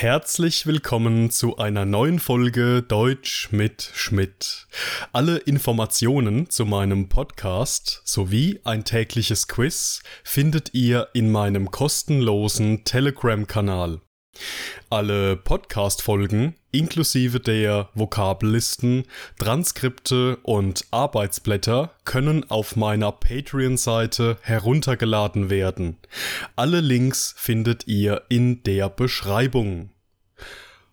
Herzlich willkommen zu einer neuen Folge Deutsch mit Schmidt. Alle Informationen zu meinem Podcast sowie ein tägliches Quiz findet ihr in meinem kostenlosen Telegram-Kanal. Alle Podcast-Folgen inklusive der Vokabellisten, Transkripte und Arbeitsblätter können auf meiner Patreon-Seite heruntergeladen werden. Alle Links findet ihr in der Beschreibung.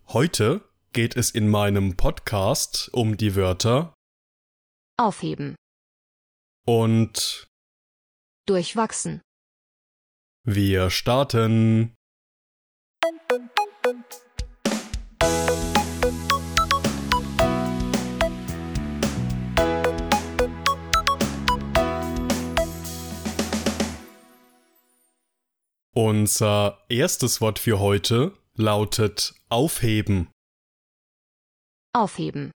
Heute geht es in meinem Podcast um die Wörter Aufheben. und Durchwachsen. wir starten. Unser erstes Wort für heute lautet aufheben. Aufheben.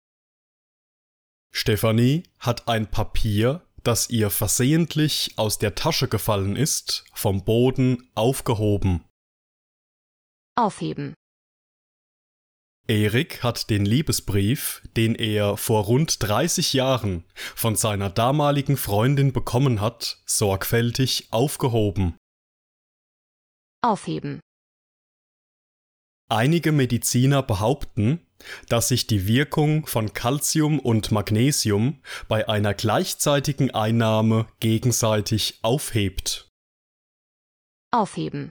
Stefanie hat ein Papier, das ihr versehentlich aus der Tasche gefallen ist, vom Boden aufgehoben. Aufheben. Erik hat den Liebesbrief, den er vor rund 30 Jahren von seiner damaligen Freundin bekommen hat, sorgfältig aufgehoben. Aufheben. Einige Mediziner behaupten, dass sich die Wirkung von Calcium und Magnesium bei einer gleichzeitigen Einnahme gegenseitig aufhebt. Aufheben.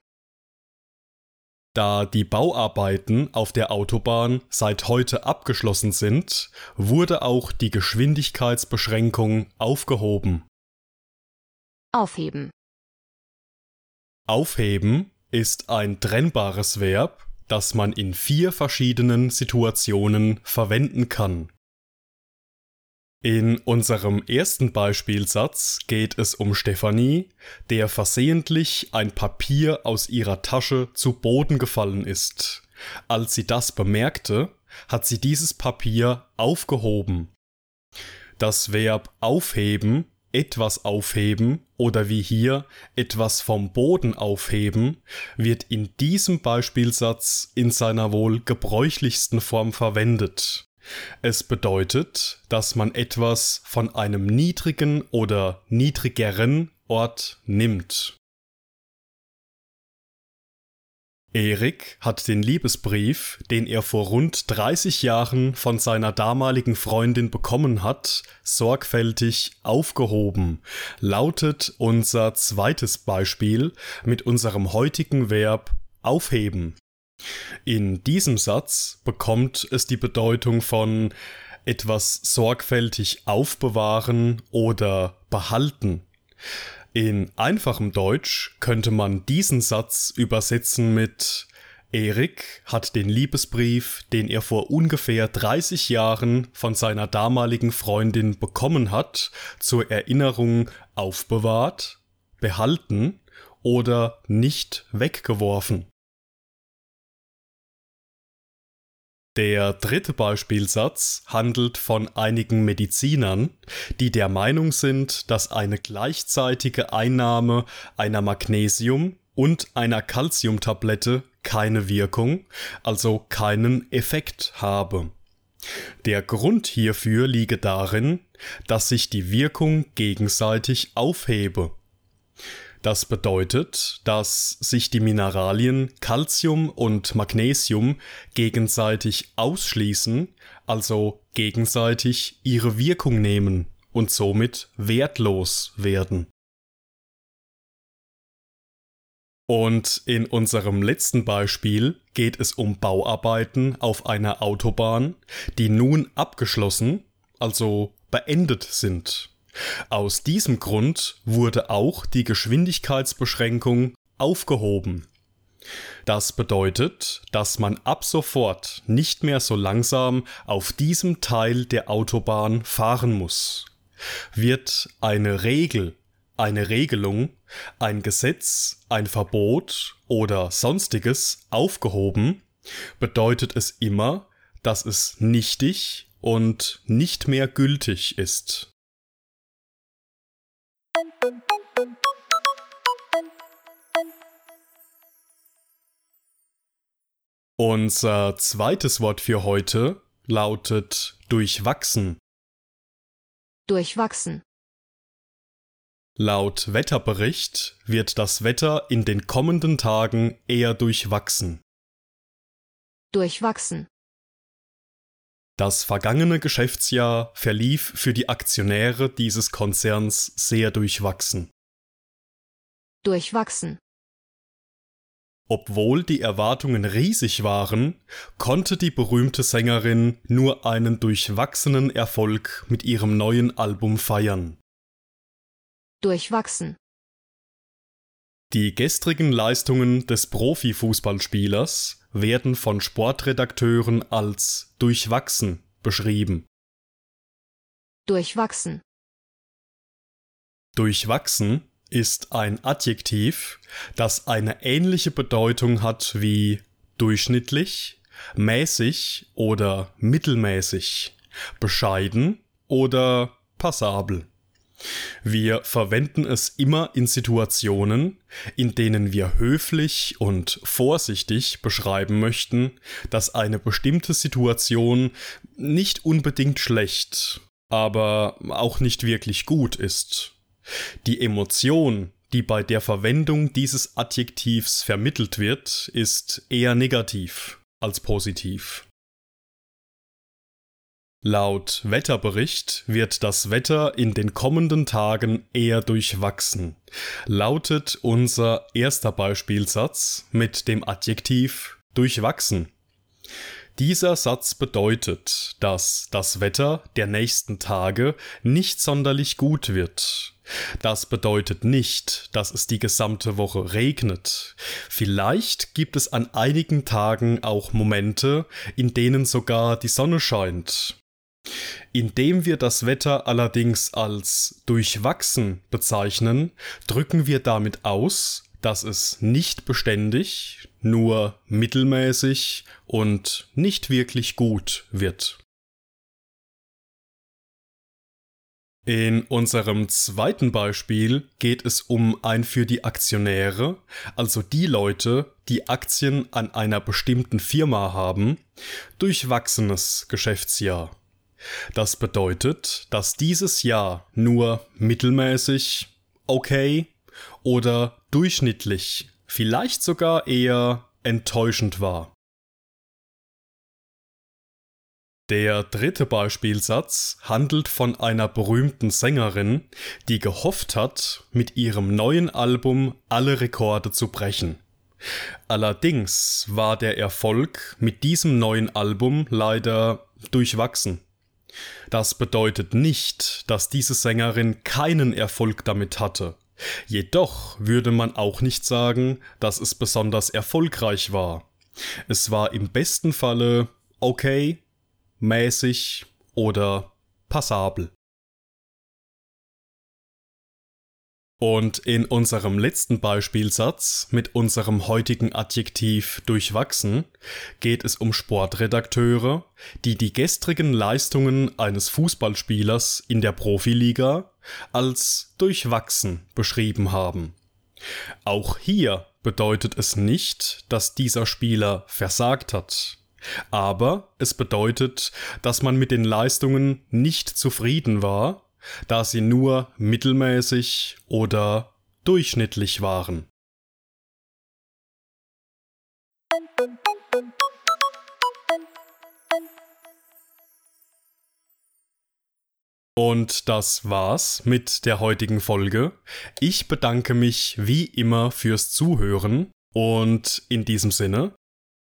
Da die Bauarbeiten auf der Autobahn seit heute abgeschlossen sind, wurde auch die Geschwindigkeitsbeschränkung aufgehoben. Aufheben. Aufheben ist ein trennbares Verb, das man in vier verschiedenen Situationen verwenden kann. In unserem ersten Beispielsatz geht es um Stefanie, der versehentlich ein Papier aus ihrer Tasche zu Boden gefallen ist. Als sie das bemerkte, hat sie dieses Papier aufgehoben. Das Verb aufheben, etwas aufheben oder wie hier etwas vom Boden aufheben wird in diesem Beispielsatz in seiner wohl gebräuchlichsten Form verwendet. Es bedeutet, dass man etwas von einem niedrigen oder niedrigeren Ort nimmt. Erik hat den Liebesbrief, den er vor rund 30 Jahren von seiner damaligen Freundin bekommen hat, sorgfältig aufgehoben, lautet unser zweites Beispiel mit unserem heutigen Verb aufheben. In diesem Satz bekommt es die Bedeutung von etwas sorgfältig aufbewahren oder behalten. In einfachem Deutsch könnte man diesen Satz übersetzen mit Erik hat den Liebesbrief, den er vor ungefähr 30 Jahren von seiner damaligen Freundin bekommen hat, zur Erinnerung aufbewahrt, behalten oder nicht weggeworfen. Der dritte Beispielsatz handelt von einigen Medizinern, die der Meinung sind, dass eine gleichzeitige Einnahme einer Magnesium- und einer Calciumtablette keine Wirkung, also keinen Effekt habe. Der Grund hierfür liege darin, dass sich die Wirkung gegenseitig aufhebe. Das bedeutet, dass sich die Mineralien Calcium und Magnesium gegenseitig ausschließen, also gegenseitig ihre Wirkung nehmen und somit wertlos werden. Und in unserem letzten Beispiel geht es um Bauarbeiten auf einer Autobahn, die nun abgeschlossen, also beendet sind. Aus diesem Grund wurde auch die Geschwindigkeitsbeschränkung aufgehoben. Das bedeutet, dass man ab sofort nicht mehr so langsam auf diesem Teil der Autobahn fahren muss. Wird eine Regel, eine Regelung, ein Gesetz, ein Verbot oder sonstiges aufgehoben, bedeutet es immer, dass es nichtig und nicht mehr gültig ist. Unser zweites Wort für heute lautet durchwachsen. Durchwachsen. Laut Wetterbericht wird das Wetter in den kommenden Tagen eher durchwachsen. Durchwachsen. Das vergangene Geschäftsjahr verlief für die Aktionäre dieses Konzerns sehr durchwachsen. Durchwachsen. Obwohl die Erwartungen riesig waren, konnte die berühmte Sängerin nur einen durchwachsenen Erfolg mit ihrem neuen Album feiern. Durchwachsen. Die gestrigen Leistungen des Profifußballspielers werden von Sportredakteuren als durchwachsen beschrieben. Durchwachsen. Durchwachsen ist ein Adjektiv, das eine ähnliche Bedeutung hat wie durchschnittlich, mäßig oder mittelmäßig, bescheiden oder passabel. Wir verwenden es immer in Situationen, in denen wir höflich und vorsichtig beschreiben möchten, dass eine bestimmte Situation nicht unbedingt schlecht, aber auch nicht wirklich gut ist. Die Emotion, die bei der Verwendung dieses Adjektivs vermittelt wird, ist eher negativ als positiv. Laut Wetterbericht wird das Wetter in den kommenden Tagen eher durchwachsen, lautet unser erster Beispielsatz mit dem Adjektiv durchwachsen. Dieser Satz bedeutet, dass das Wetter der nächsten Tage nicht sonderlich gut wird. Das bedeutet nicht, dass es die gesamte Woche regnet. Vielleicht gibt es an einigen Tagen auch Momente, in denen sogar die Sonne scheint. Indem wir das Wetter allerdings als durchwachsen bezeichnen, drücken wir damit aus, dass es nicht beständig, nur mittelmäßig und nicht wirklich gut wird. In unserem zweiten Beispiel geht es um ein für die Aktionäre, also die Leute, die Aktien an einer bestimmten Firma haben, durchwachsenes Geschäftsjahr. Das bedeutet, dass dieses Jahr nur mittelmäßig, okay oder durchschnittlich, vielleicht sogar eher enttäuschend war. Der dritte Beispielsatz handelt von einer berühmten Sängerin, die gehofft hat, mit ihrem neuen Album alle Rekorde zu brechen. Allerdings war der Erfolg mit diesem neuen Album leider durchwachsen. Das bedeutet nicht, dass diese Sängerin keinen Erfolg damit hatte. Jedoch würde man auch nicht sagen, dass es besonders erfolgreich war. Es war im besten Falle okay, mäßig oder passabel. Und in unserem letzten Beispielsatz mit unserem heutigen Adjektiv durchwachsen geht es um Sportredakteure, die die gestrigen Leistungen eines Fußballspielers in der Profiliga als durchwachsen beschrieben haben. Auch hier bedeutet es nicht, dass dieser Spieler versagt hat. Aber es bedeutet, dass man mit den Leistungen nicht zufrieden war da sie nur mittelmäßig oder durchschnittlich waren. Und das war's mit der heutigen Folge. Ich bedanke mich wie immer fürs Zuhören und in diesem Sinne,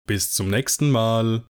bis zum nächsten Mal.